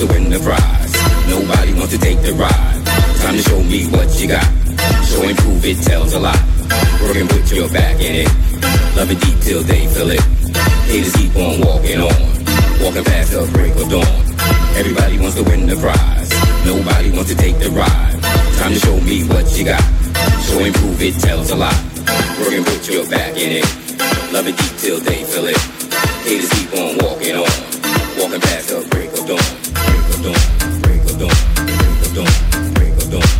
to win the prize. Nobody wants to take the ride. Time to show me what you got. Show and prove it tells a lot. Working with your back in it. Love it deep till they feel it. Haters keep on walking on. Walking past the break of dawn. Everybody wants to win the prize. Nobody wants to take the ride. Time to show me what you got. Show and prove it tells a lot. Working with your back in it. Love it deep till they feel it. Haters keep on walking on. Walking past the break of dawn of dawn, break don't break of dawn, break don't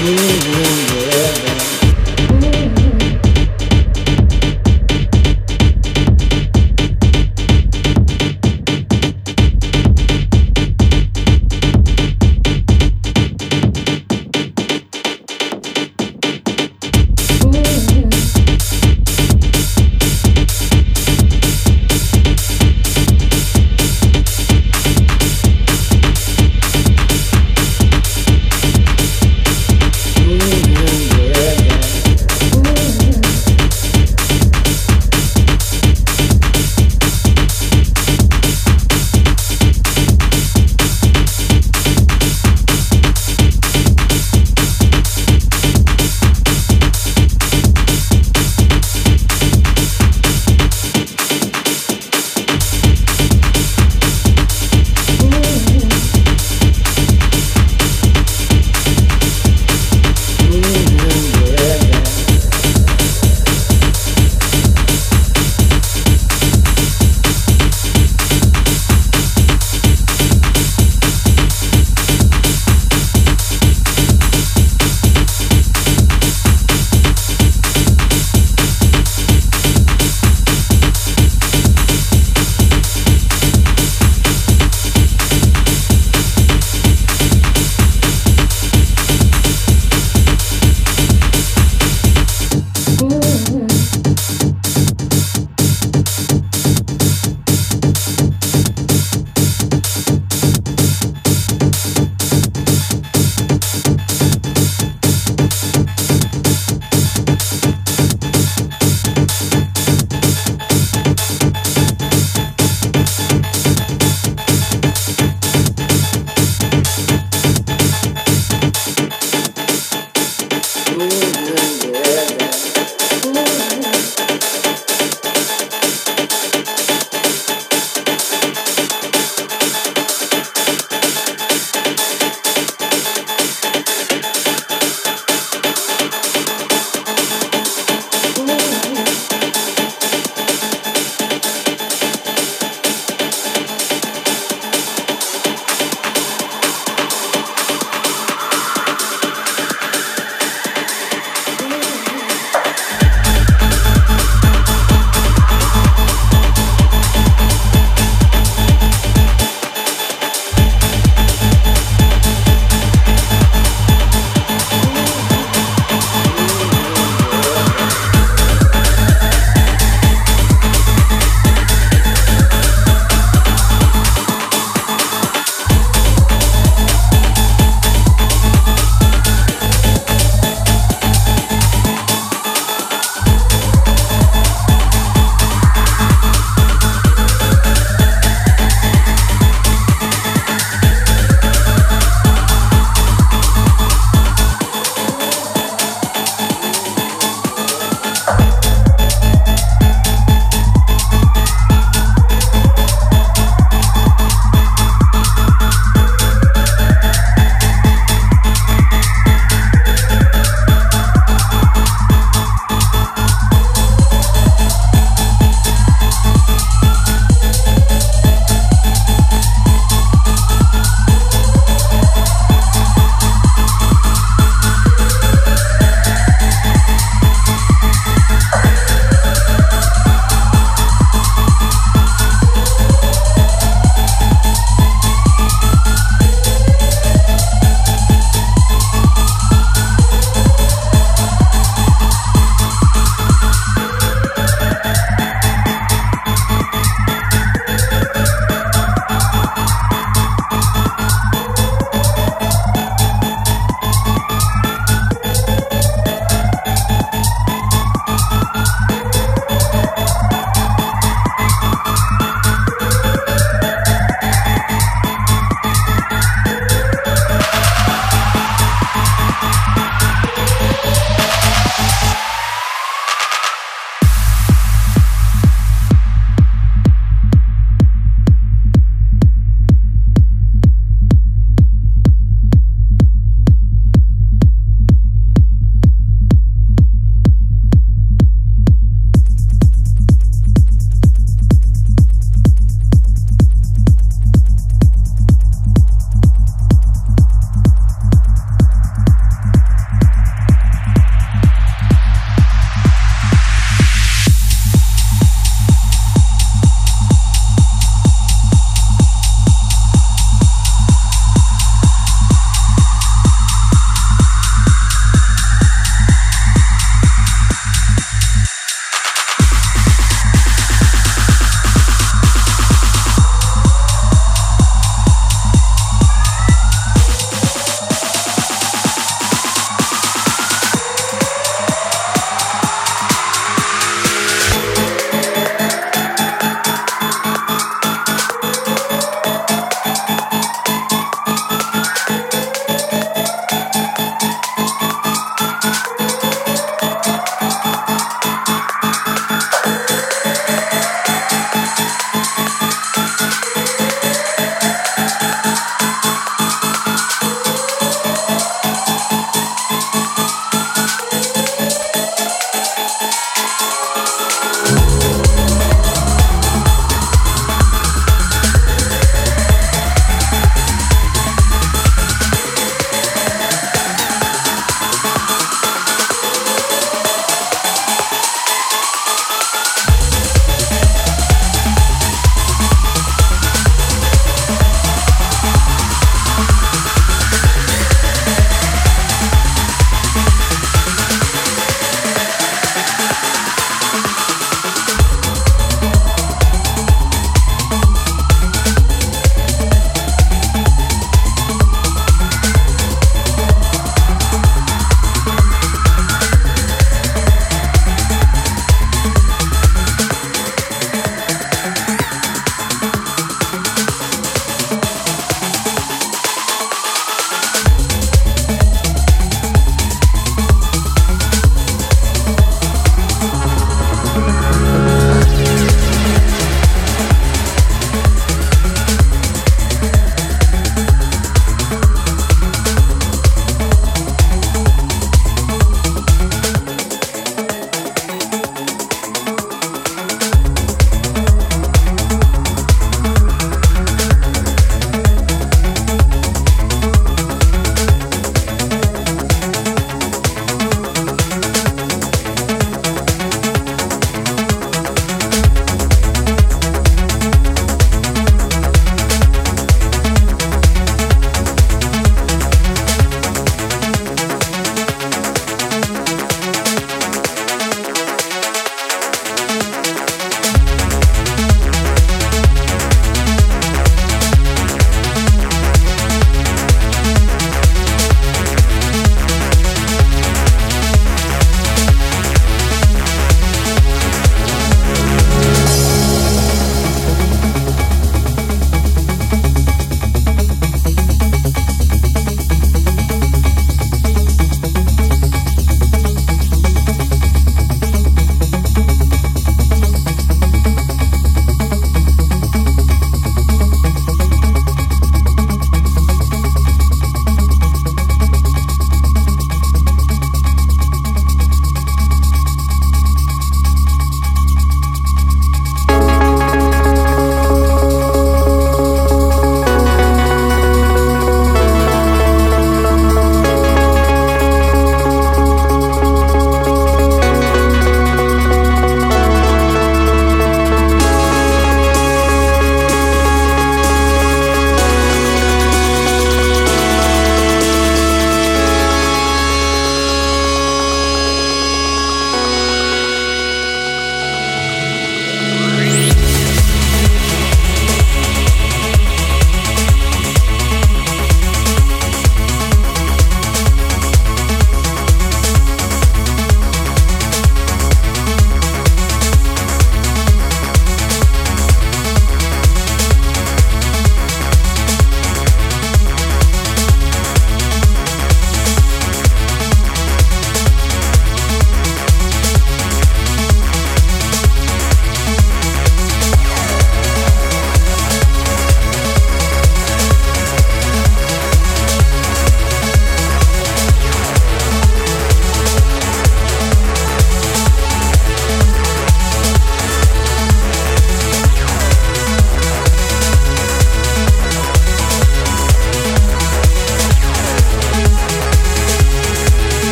see you.